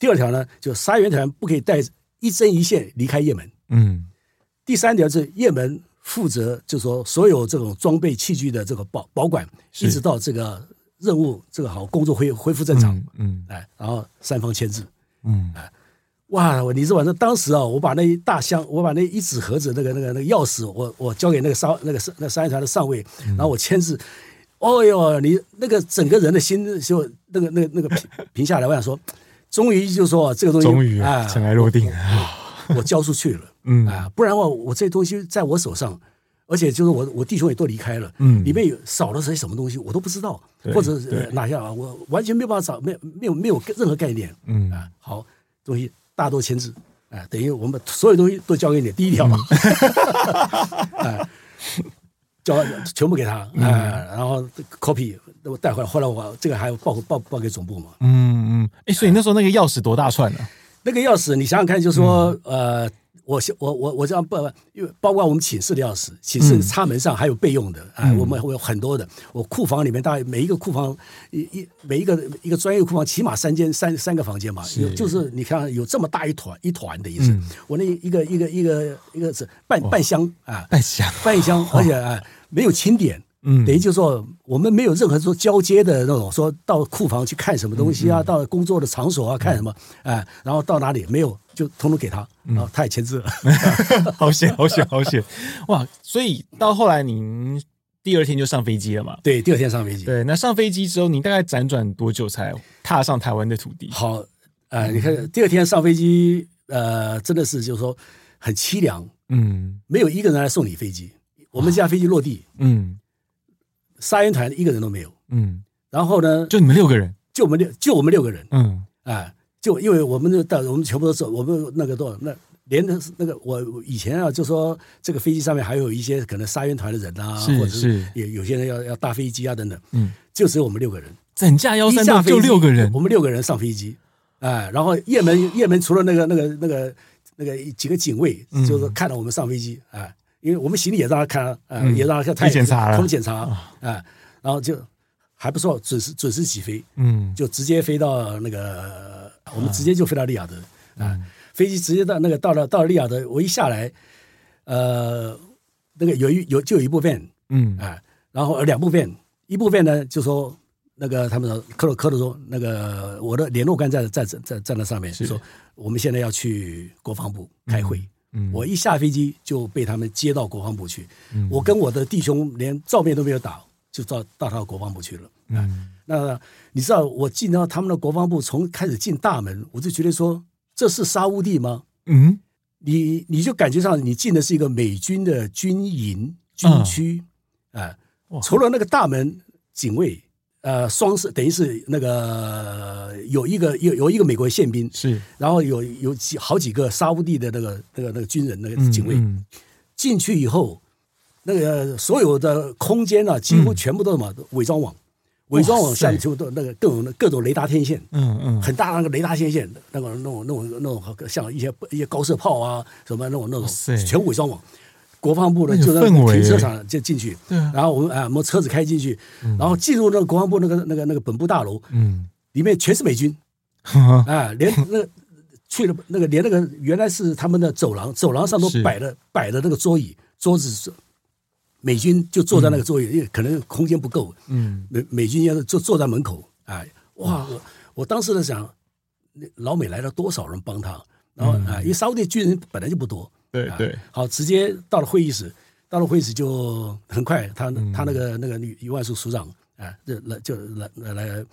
[SPEAKER 2] 第二条呢，就沙援团不可以带一针一线离开叶门，嗯，第三条是叶门。负责就是说，所有这种装备器具的这个保保管，一直到这个任务这个好工作恢恢复正常，嗯，哎，然后三方签字，嗯，哎，哇，你知道这当时啊，我把那一大箱，我把那一纸盒子那个那个那个钥匙，我我交给那个上那个那商业团的上尉，然后我签字，哦哟，你那个整个人的心就那个那个那个平平下来，我想说，终于就是说这个东西
[SPEAKER 1] 终于啊尘埃落定啊。
[SPEAKER 2] 我交出去了，嗯。啊，不然的话，我这东西在我手上，而且就是我我弟兄也都离开了，嗯，里面有少了些什么东西，我都不知道，或者哪下啊，我完全没有办法找，没有没有没有任何概念，嗯。啊，好东西大多签字，啊，等于我们所有东西都交给你，第一条嘛，<laughs> 啊，交全部给他，啊，然后 copy 我带回来，后来我这个还要报报报给总部嘛，
[SPEAKER 1] 嗯嗯，哎，所以那时候那个钥匙多大串呢？
[SPEAKER 2] 那个钥匙，你想想看，就是说，嗯、呃，我我我我这样不，因为包括我们寝室的钥匙，寝室插门上还有备用的，啊、嗯，我们会有很多的。我库房里面大概每一个库房一一每一个一个专业库房起码三间三三个房间嘛，是就是你看有这么大一团一团的意思。嗯、我那一个一个一个一个是半半箱啊，
[SPEAKER 1] 半箱
[SPEAKER 2] 半箱，而且啊没有清点。嗯，等于就是说，我们没有任何说交接的那种，说到库房去看什么东西啊，嗯嗯、到工作的场所啊看什么，哎、嗯，然后到哪里没有，就通通给他，然后他也签字了，
[SPEAKER 1] 嗯、<laughs> 好险，好险，好险，哇！所以到后来您第二天就上飞机了嘛？
[SPEAKER 2] 对，第二天上飞机。
[SPEAKER 1] 对，那上飞机之后，您大概辗转多久才踏上台湾的土地？
[SPEAKER 2] 好，呃，你看第二天上飞机，呃，真的是就是说很凄凉，嗯，没有一个人来送你飞机，我们这架飞机落地，嗯。沙援团一个人都没有，嗯，然后呢，
[SPEAKER 1] 就你们六个人，
[SPEAKER 2] 就我们六，就我们六个人，嗯，哎，就因为我们就到我们全部都是我们那个多少那连的那个我以前啊就说这个飞机上面还有一些可能沙鹰团的人啊，
[SPEAKER 1] 是
[SPEAKER 2] 或者是有有些人要要搭飞机啊等等，嗯，就只有我们六个人，
[SPEAKER 1] 整架幺三六就六个人，
[SPEAKER 2] 我们六个人上飞机，哎，然后叶门叶门除了那个那个那个那个几个警卫，就是看到我们上飞机，哎。因为我们行李也让他看，呃，也让他看，他
[SPEAKER 1] 检查了，
[SPEAKER 2] 他们检查，啊，然后就还不错，准时准时起飞，嗯，就直接飞到那个，我们直接就飞到利雅得，啊，飞机直接到那个到了到了利雅得，我一下来，呃，那个有一有就有一部分，嗯，啊，然后两部分，一部分呢就说那个他们说科鲁科鲁说那个我的联络官在在在在那上面，就说我们现在要去国防部开会。嗯，我一下飞机就被他们接到国防部去。嗯，我跟我的弟兄连照面都没有打，就到到他国防部去了。嗯，那你知道我进到他们的国防部，从开始进大门，我就觉得说这是沙乌地吗？嗯，你你就感觉上你进的是一个美军的军营军区啊，除了那个大门警卫。呃，双是等于是那个有一个有有一个美国宪兵是，然后有有几好几个沙乌地的那个那个那个军人那个警卫、嗯嗯、进去以后，那个所有的空间啊，几乎全部都是什么伪装网，伪装网下面就都那个各种各种雷达天线，嗯嗯，很大那个雷达天线，那个那种那种那种像一些一些高射炮啊什么那种那种全伪装网。国防部的就在停车场就进去，然后我们啊，我们车子开进去，然后进入那个国防部那个那个那个本部大楼，嗯，里面全是美军，<laughs> 啊，连那个去了那个连那个原来是他们的走廊，走廊上都摆了摆的那个桌椅，桌子是美军就坐在那个座位，因为可能空间不够，嗯，美美军要是坐坐在门口，哎，哇，我我当时在想，老美来了多少人帮他，然后啊，因为沙乌地军人本来就不多。
[SPEAKER 1] 对对、啊，
[SPEAKER 2] 好，直接到了会议室，到了会议室就很快，他、嗯、他那个那个女一万署署长啊，就来就来来来，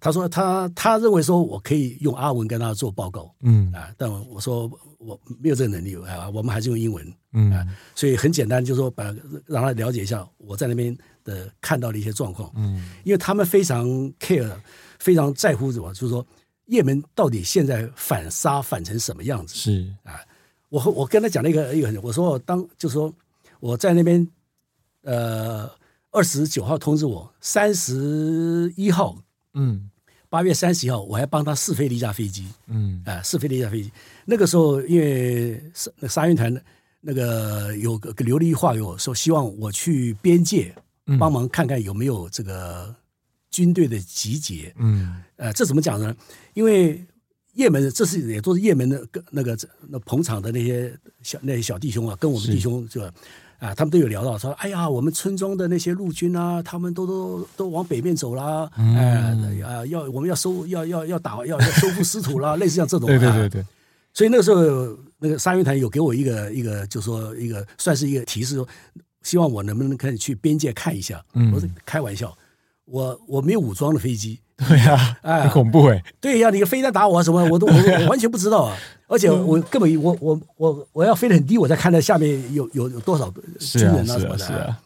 [SPEAKER 2] 他说他他认为说我可以用阿文跟他做报告，嗯啊，但我说我没有这个能力啊，我们还是用英文，嗯啊，所以很简单，就是说把让他了解一下我在那边的看到的一些状况，嗯，因为他们非常 care，非常在乎什么，就是说叶门到底现在反杀反成什么样子，是啊。我我跟他讲了一个一个，我说我当就是说我在那边，呃，二十九号通知我，三十一号，嗯，八月三十号，我还帮他试飞了一架飞机，嗯，啊，试飞了一架飞机。那个时候，因为沙沙云团那个有个留了一句话给我说，希望我去边界帮忙看看有没有这个军队的集结，嗯，呃，这怎么讲呢？因为叶门，这是也都是叶门的那个那捧场的那些小那些小弟兄啊，跟我们弟兄这个。啊，他们都有聊到说，哎呀，我们村庄的那些陆军啊，他们都都都往北面走了，嗯、哎，要我们要收，要要要打，要要收复失土了，<laughs> 类似像这种。对对对对。所以那个时候，那个沙云台有给我一个一个，就说一个算是一个提示，说希望我能不能可以去边界看一下。嗯。我说开玩笑，我我没有武装的飞机。
[SPEAKER 1] 对呀、啊，哎，很恐怖哎。
[SPEAKER 2] 对呀、啊，你飞弹打我什么，我都我，我 <laughs> 完全不知道啊。而且我根本我我我我要飞得很低，我才看到下面有有有多少军人啊什么的。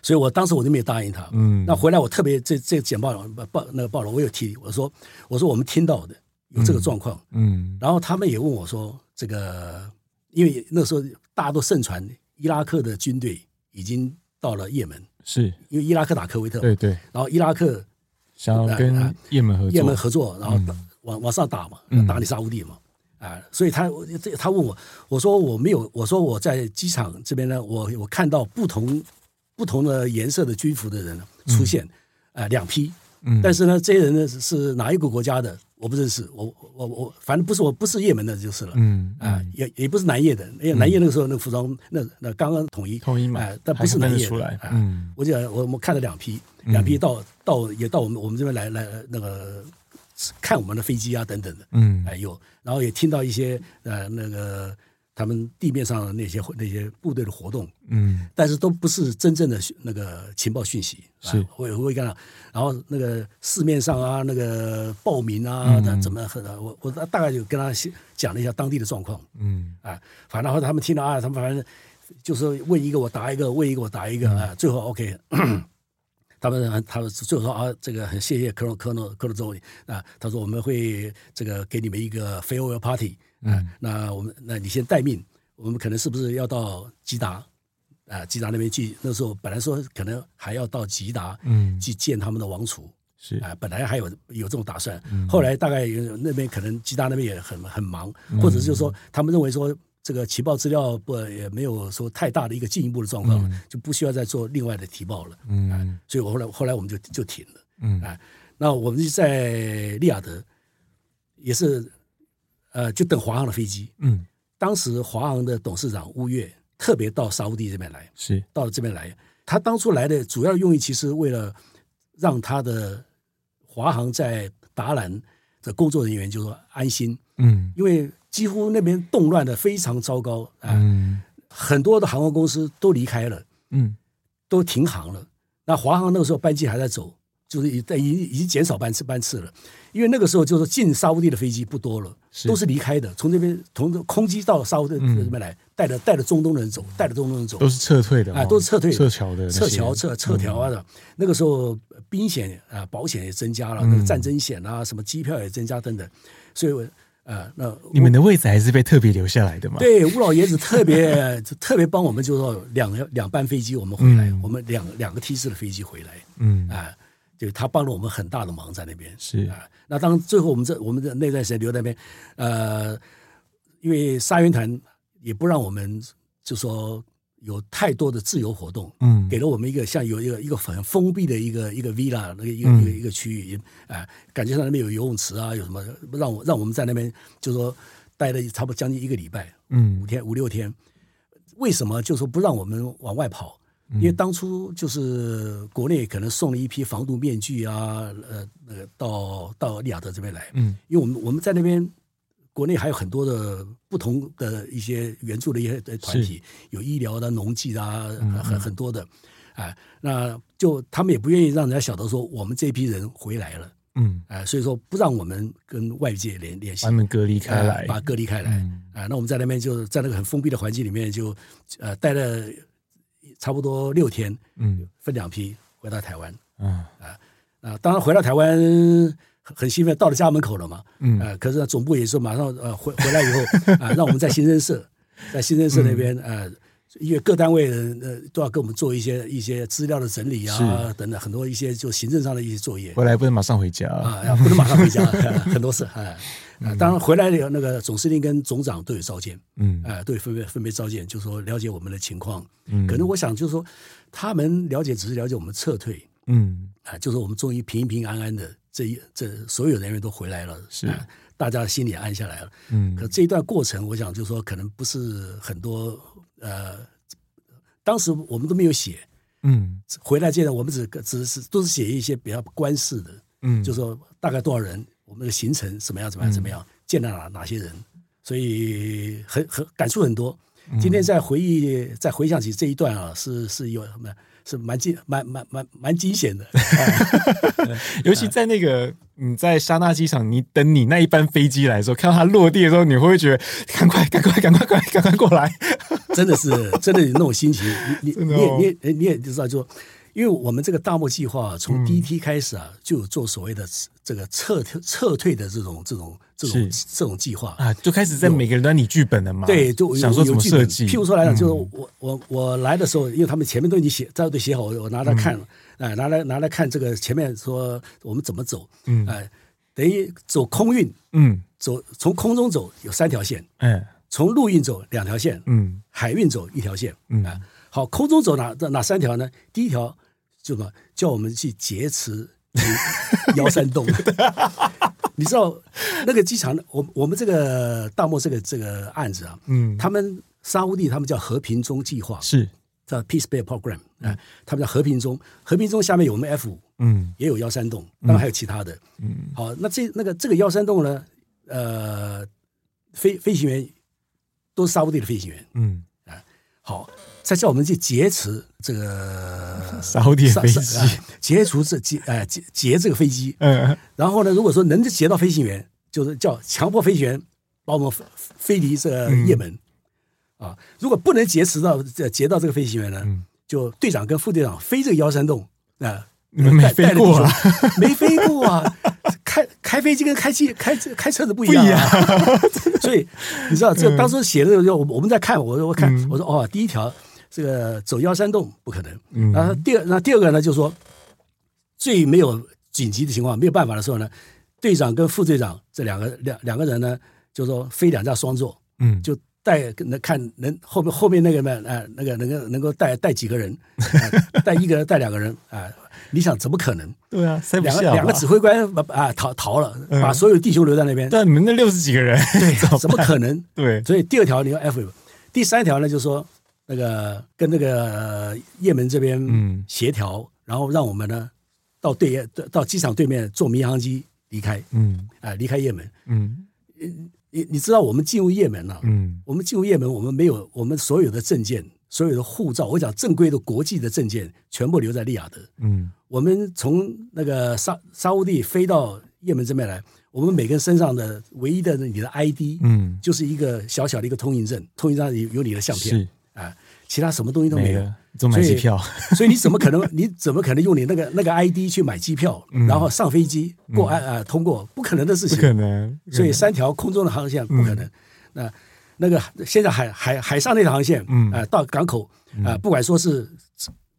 [SPEAKER 2] 所以我当时我就没有答应他。嗯。那回来我特别这这简报报那个报了，我有提我说我说我们听到的有这个状况。嗯。然后他们也问我说这个，因为那时候大家都盛传伊拉克的军队已经到了也门，
[SPEAKER 1] 是
[SPEAKER 2] 因为伊拉克打科威特。
[SPEAKER 1] 对对。
[SPEAKER 2] 然后伊拉克。
[SPEAKER 1] 想要跟也门合作，
[SPEAKER 2] 也门合作，然后往往上打嘛，打你沙乌地嘛，啊，所以他这他问我，我说我没有，我说我在机场这边呢，我我看到不同不同的颜色的军服的人出现，啊，两批，嗯。但是呢，这些人呢是哪一个国家的？我不认识，我我我反正不是我不是叶门的，就是了，嗯啊，也也不是南叶的，因为南叶那个时候那个服装那那刚刚统一
[SPEAKER 1] 统一嘛，
[SPEAKER 2] 但不是南叶的，嗯，我就我我看了两批，两批到到也到我们我们这边来来那个看我们的飞机啊等等的，嗯，哎有，然后也听到一些呃那个。他们地面上的那些那些部队的活动，嗯，但是都不是真正的那个情报讯息，是，啊、我也会看到，然后那个市面上啊，那个报名啊，嗯、怎么很，我我大概就跟他讲了一下当地的状况，嗯，啊，反正后他们听到啊，他们反正就是问一个我答一个，问一个我答一个，啊，最后 OK，<clears throat> 他们他们最后说啊，这个很谢谢科诺科诺科诺总理啊，他说我们会这个给你们一个 farewell party。嗯，那我们，那你先待命，我们可能是不是要到吉达啊？吉达那边去？那时候本来说可能还要到吉达，嗯，去见他们的王储，是啊，本来还有有这种打算。嗯、后来大概那边可能吉达那边也很很忙，嗯、或者是就是说他们认为说这个情报资料不也没有说太大的一个进一步的状况，嗯、就不需要再做另外的提报了。嗯、啊，所以我后来后来我们就就停了。嗯啊，那我们就在利雅得也是。呃，就等华航的飞机。嗯，当时华航的董事长吴越特别到沙乌地这边来，是到了这边来。他当初来的主要用意，其实为了让他的华航在达兰的工作人员就说安心。嗯，因为几乎那边动乱的非常糟糕啊，嗯，很多的航空公司都离开了，嗯，都停航了。那华航那个时候班机还在走。就是已已已经减少班次班次了，因为那个时候就是进沙乌地的飞机不多了，是。都是离开的，从这边从空机到沙乌地这边来，带着带着中东人走，带着中东人走，
[SPEAKER 1] 都是撤退的啊，
[SPEAKER 2] 都是撤退
[SPEAKER 1] 撤侨的，
[SPEAKER 2] 撤侨撤撤侨啊那个时候兵险啊保险也增加了，那个战争险啊什么机票也增加等等，所以啊那
[SPEAKER 1] 你们的位置还是被特别留下来的嘛？
[SPEAKER 2] 对，吴老爷子特别 <laughs> 特别帮我们，就是说两两班飞机我们回来，嗯、我们两两个梯次的飞机回来，嗯。啊。就他帮了我们很大的忙在那边，是啊。那当最后我们这我们的那段时间留在那边，呃，因为沙云团也不让我们就说有太多的自由活动，嗯，给了我们一个像有一个一个很封闭的一个一个 villa 那个一个一个一个区域，啊，感觉上那边有游泳池啊，有什么让我让我们在那边就说待了差不多将近一个礼拜，嗯，五天五六天。为什么就说不让我们往外跑？因为当初就是国内可能送了一批防毒面具啊，呃，那个到到利雅得这边来，嗯，因为我们我们在那边国内还有很多的不同的一些援助的一些团体，有医疗的、农技的啊，很很多的，啊，那就他们也不愿意让人家晓得说我们这批人回来了，嗯，啊，所以说不让我们跟外界联联系，
[SPEAKER 1] 把他们隔离开来，
[SPEAKER 2] 把隔离开来，啊，那我们在那边就在那个很封闭的环境里面就呃待了。差不多六天，嗯，分两批回到台湾，嗯。啊啊，当然回到台湾很兴奋，到了家门口了嘛，嗯。啊，可是总部也是马上呃回回来以后 <laughs> 啊，让我们在新生社，在新生社那边呃因为各单位呃都要给我们做一些一些资料的整理啊，等等很多一些就行政上的一些作业。
[SPEAKER 1] 回来不能马上回家。
[SPEAKER 2] 啊，不能马上回家，<laughs> 很多事啊。当然回来了，那个总司令跟总长都有召见，嗯，啊，都有分别分别召见，就是说了解我们的情况。嗯，可能我想就是说，他们了解只是了解我们撤退，嗯，啊，就是我们终于平平安安的这一这所有人员都回来了，是。大家心里安下来了，嗯，可这一段过程，我想就是说，可能不是很多，呃，当时我们都没有写，嗯，回来阶段我们只只是都是写一些比较官式的，嗯，就是说大概多少人，我们的行程怎么样怎么样怎么样，嗯、见到哪哪些人，所以很很感触很多。今天在回忆，在回想起这一段啊，是是有什么？是蛮惊、蛮蛮蛮蛮惊险的，<laughs>
[SPEAKER 1] 尤其在那个你在沙那机场，你等你那一班飞机来的时候，看到它落地的时候，你会不会觉得赶快、赶快、赶快、赶快、赶快过来？
[SPEAKER 2] 真的是，真的有那种心情。你你你也你也你也知道，就。因为我们这个大漠计划从第一梯开始啊，就有做所谓的这个撤退撤退的这种这种这种这种计划。
[SPEAKER 1] 啊，就开始在每个人端拟剧本了嘛。
[SPEAKER 2] 对，就
[SPEAKER 1] 想说怎么设计。
[SPEAKER 2] 譬如说来讲，就是我我我来的时候，因为他们前面都已经写，大家都写好，我拿来看了，哎，拿来拿来看这个前面说我们怎么走，嗯，哎，等于走空运，嗯，走从空中走有三条线，嗯，从陆运走两条线，嗯，海运走一条线，嗯，好，空中走哪哪三条呢？第一条。就什么叫我们去劫持幺三洞？<laughs> 你知道那个机场，我我们这个大漠这个这个案子啊，嗯，他们沙乌地他们叫和平中计划，是叫 Peace Bay Program 啊，他们叫和平中，和平中下面有我们 F 五，嗯，也有幺三洞，当然还有其他的，嗯，好，那这那个这个幺三洞呢，呃，飞飞行员都是沙乌地的飞行员，嗯，啊，好。再叫我们去劫持这个 <laughs>
[SPEAKER 1] 沙乌地飞机，
[SPEAKER 2] 劫除这劫哎劫劫这个飞机。嗯，然后呢，如果说能劫到飞行员，就是叫强迫飞行员把我们飞离这个也门。啊，如果不能劫持到这劫到这个飞行员呢，就队长跟副队长飞这个幺三洞啊，
[SPEAKER 1] 你们没飞过啊？
[SPEAKER 2] 没飞过啊？<laughs> 开开飞机跟开机开开车子不一样啊。<laughs> 所以你知道，这当时写的时候，我我们在看，我我看我说哦，第一条。这个走幺三洞不可能，嗯，然后第二，那第二个呢，就是说最没有紧急的情况，没有办法的时候呢，队长跟副队长这两个两两个人呢，就是说飞两架双座，嗯，就带能看能后面后面那个呢，啊，那个能够能够带带几个人，<laughs> 带一个人带两个人啊，你想怎么可能？
[SPEAKER 1] 对啊，
[SPEAKER 2] 两个两个指挥官把啊逃逃了，把所有弟兄留在那边，
[SPEAKER 1] 但你们那六十几个人，
[SPEAKER 2] 对，怎么可能？
[SPEAKER 1] 对，
[SPEAKER 2] 所以第二条你要 F，第三条呢，就是说。那个跟那个也门这边协调，嗯、然后让我们呢到对到机场对面坐民航机离开，嗯，啊、呃，离开也门，嗯，你你知道我们进入也门了，嗯，我们进入也门，我们没有我们所有的证件，所有的护照，我讲正规的国际的证件全部留在利雅得，嗯，我们从那个沙沙乌地飞到也门这边来，我们每个人身上的唯一的你的 ID，嗯，就是一个小小的一个通行证，通行证有有你的相片。啊，其他什么东西都没有，
[SPEAKER 1] 怎么买机票？<laughs>
[SPEAKER 2] 所以你怎么可能？你怎么可能用你那个那个 ID 去买机票，然后上飞机过安啊通过？不可能的事情，
[SPEAKER 1] 不可能。
[SPEAKER 2] 所以三条空中的航线不可能。那那个现在海海海上那条航线，嗯啊，到港口啊，不管说是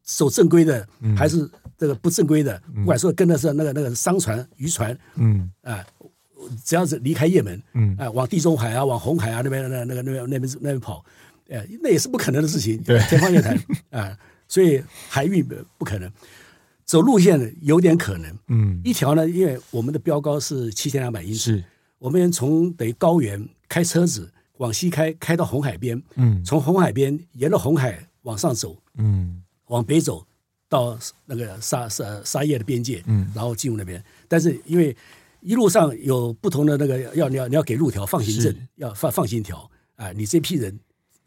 [SPEAKER 2] 走正规的还是这个不正规的，不管说跟的是那个那个商船渔船，嗯啊，只要是离开也门，嗯啊，往地中海啊，往红海啊那边那那个那边那边那边跑。呃，那也是不可能的事情，对，天方夜谭 <laughs> 啊！所以海运不可能，走路线有点可能。嗯，一条呢，因为我们的标高是七千两百英尺，我们从等于高原开车子往西开，开到红海边，嗯，从红海边沿着红海往上走，嗯，往北走到那个沙沙沙叶的边界，嗯，然后进入那边。但是因为一路上有不同的那个要你要你要给路条放行证，要放放行条啊，你这批人。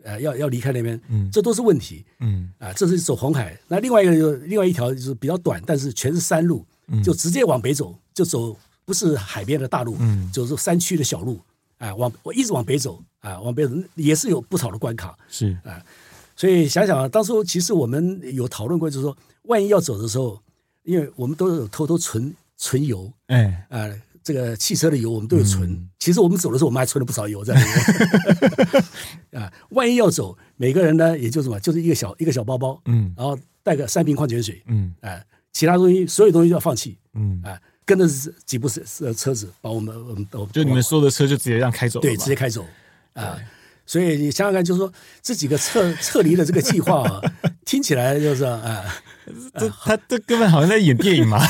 [SPEAKER 2] 呃，要要离开那边，嗯，这都是问题，嗯，啊，这是走红海。那另外一个就另外一条就是比较短，但是全是山路，嗯，就直接往北走，就走不是海边的大路，嗯，就是山区的小路，啊，往我一直往北走，啊，往北走也是有不少的关卡，是。啊，所以想想啊，当初其实我们有讨论过，就是说，万一要走的时候，因为我们都有偷偷存存油，哎，啊。这个汽车的油我们都有存。嗯、其实我们走的时候，我们还存了不少油在里面。<laughs> 啊，万一要走，每个人呢，也就什么，就是一个小一个小包包，嗯，然后带个三瓶矿泉水，嗯，啊，其他东西所有东西都要放弃，嗯，啊，跟着几部车车子把我们，我们都
[SPEAKER 1] 就你们所有的车就直接让开走，
[SPEAKER 2] 对，直接开走，啊。所以你想想看，就是说这几个撤撤离的这个计划啊，<laughs> 听起来就是啊，
[SPEAKER 1] 这他这根本好像在演电影嘛。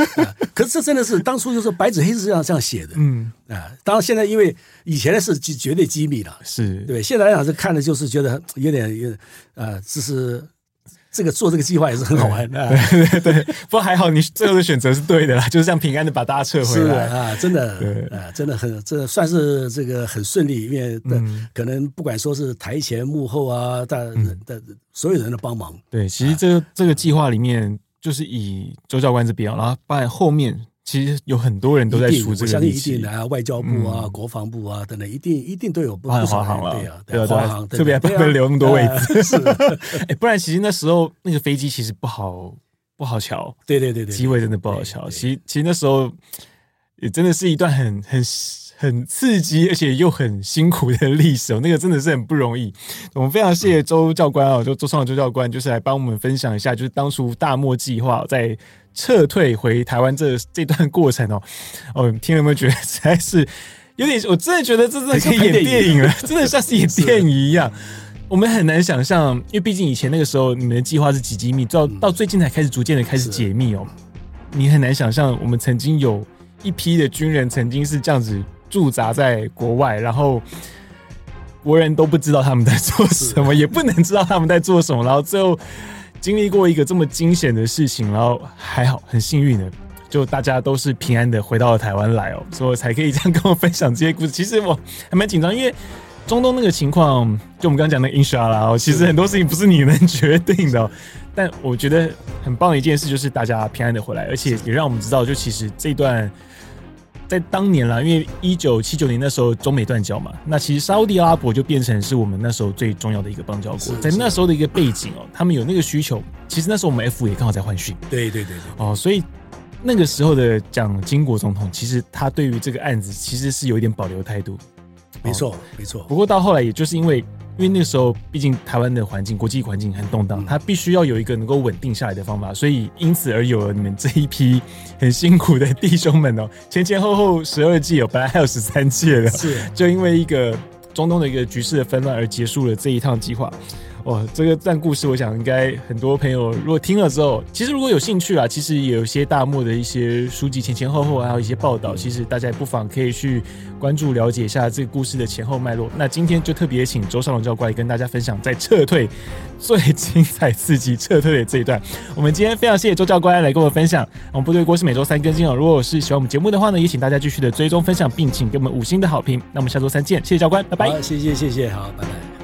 [SPEAKER 1] <laughs>
[SPEAKER 2] 可是这真的是当初就是白纸黑字这样这样写的，嗯啊。当然现在因为以前的是绝对机密了，
[SPEAKER 1] 是
[SPEAKER 2] 对。现在来讲是看的就是觉得有点有点啊，这是。这个做这个计划也是很好玩的，<laughs>
[SPEAKER 1] 对对对。不过还好，你最后的选择是对的啦，就是这样平安的把大家撤回来
[SPEAKER 2] 啊，真的，啊，真的很，这算是这个很顺利，因为可能不管说是台前幕后啊，大的所有人的帮忙。
[SPEAKER 1] 对，其实这个这个计划里面，就是以周教官这边，然后把后面。其实有很多人都在出这个力气，
[SPEAKER 2] 一定啊，外交部啊、国防部啊等等，一定一定都有不
[SPEAKER 1] 华航了，
[SPEAKER 2] 对啊，对啊，华航
[SPEAKER 1] 特别不能留那么多位置，是，<laughs> 哎，不然其实那时候那个飞机其实不好不好瞧，
[SPEAKER 2] 对对对对，
[SPEAKER 1] 机位真的不好瞧。其实其实那时候也真的是一段很很很刺激而且又很辛苦的历史哦，那个真的是很不容易。我们非常谢谢周教官哦，就周创周教官，就是来帮我们分享一下，就是当初大漠计划在。撤退回台湾这这段过程哦，哦，听有没有觉得实在是有点？我真的觉得这真的可以演电影了，真的像是演电影一样。我们很难想象，因为毕竟以前那个时候你们的计划是几机密，到到最近才开始逐渐的开始解密哦。你很难想象，我们曾经有一批的军人曾经是这样子驻扎在国外，然后国人都不知道他们在做什么，也不能知道他们在做什么，然后最后。经历过一个这么惊险的事情，然后还好，很幸运的，就大家都是平安的回到了台湾来哦，所以才可以这样跟我分享这些故事。其实我还蛮紧张，因为中东那个情况，就我们刚刚讲的 inshall，其实很多事情不是你能决定的，但我觉得很棒的一件事就是大家平安的回来，而且也让我们知道，就其实这段。在当年啦，因为一九七九年那时候中美断交嘛，那其实沙乌地阿拉伯就变成是我们那时候最重要的一个邦交国。在那时候的一个背景哦，他们有那个需求。其实那时候我们 F 五也刚好在换训。
[SPEAKER 2] 对对对对。
[SPEAKER 1] 哦，所以那个时候的蒋经国总统，其实他对于这个案子其实是有一点保留态度。
[SPEAKER 2] 没错，没错。
[SPEAKER 1] 不过到后来，也就是因为。因为那个时候，毕竟台湾的环境、国际环境很动荡，他必须要有一个能够稳定下来的方法，所以因此而有了你们这一批很辛苦的弟兄们哦，前前后后十二届哦，本来还有十三届的，是。就因为一个中东的一个局势的纷乱而结束了这一趟计划。哇，这个段故事，我想应该很多朋友如果听了之后，其实如果有兴趣啊，其实有一些大漠的一些书籍前前后后，还有一些报道，其实大家也不妨可以去关注了解一下这个故事的前后脉络。那今天就特别请周少龙教官来跟大家分享在撤退最精彩刺激撤退的这一段。我们今天非常谢谢周教官来跟我们分享。我们部队锅是每周三更新哦。如果是喜欢我们节目的话呢，也请大家继续的追踪分享，并请给我们五星的好评。那我们下周三见，谢谢教官，拜拜。
[SPEAKER 2] 谢谢谢谢，好，拜拜。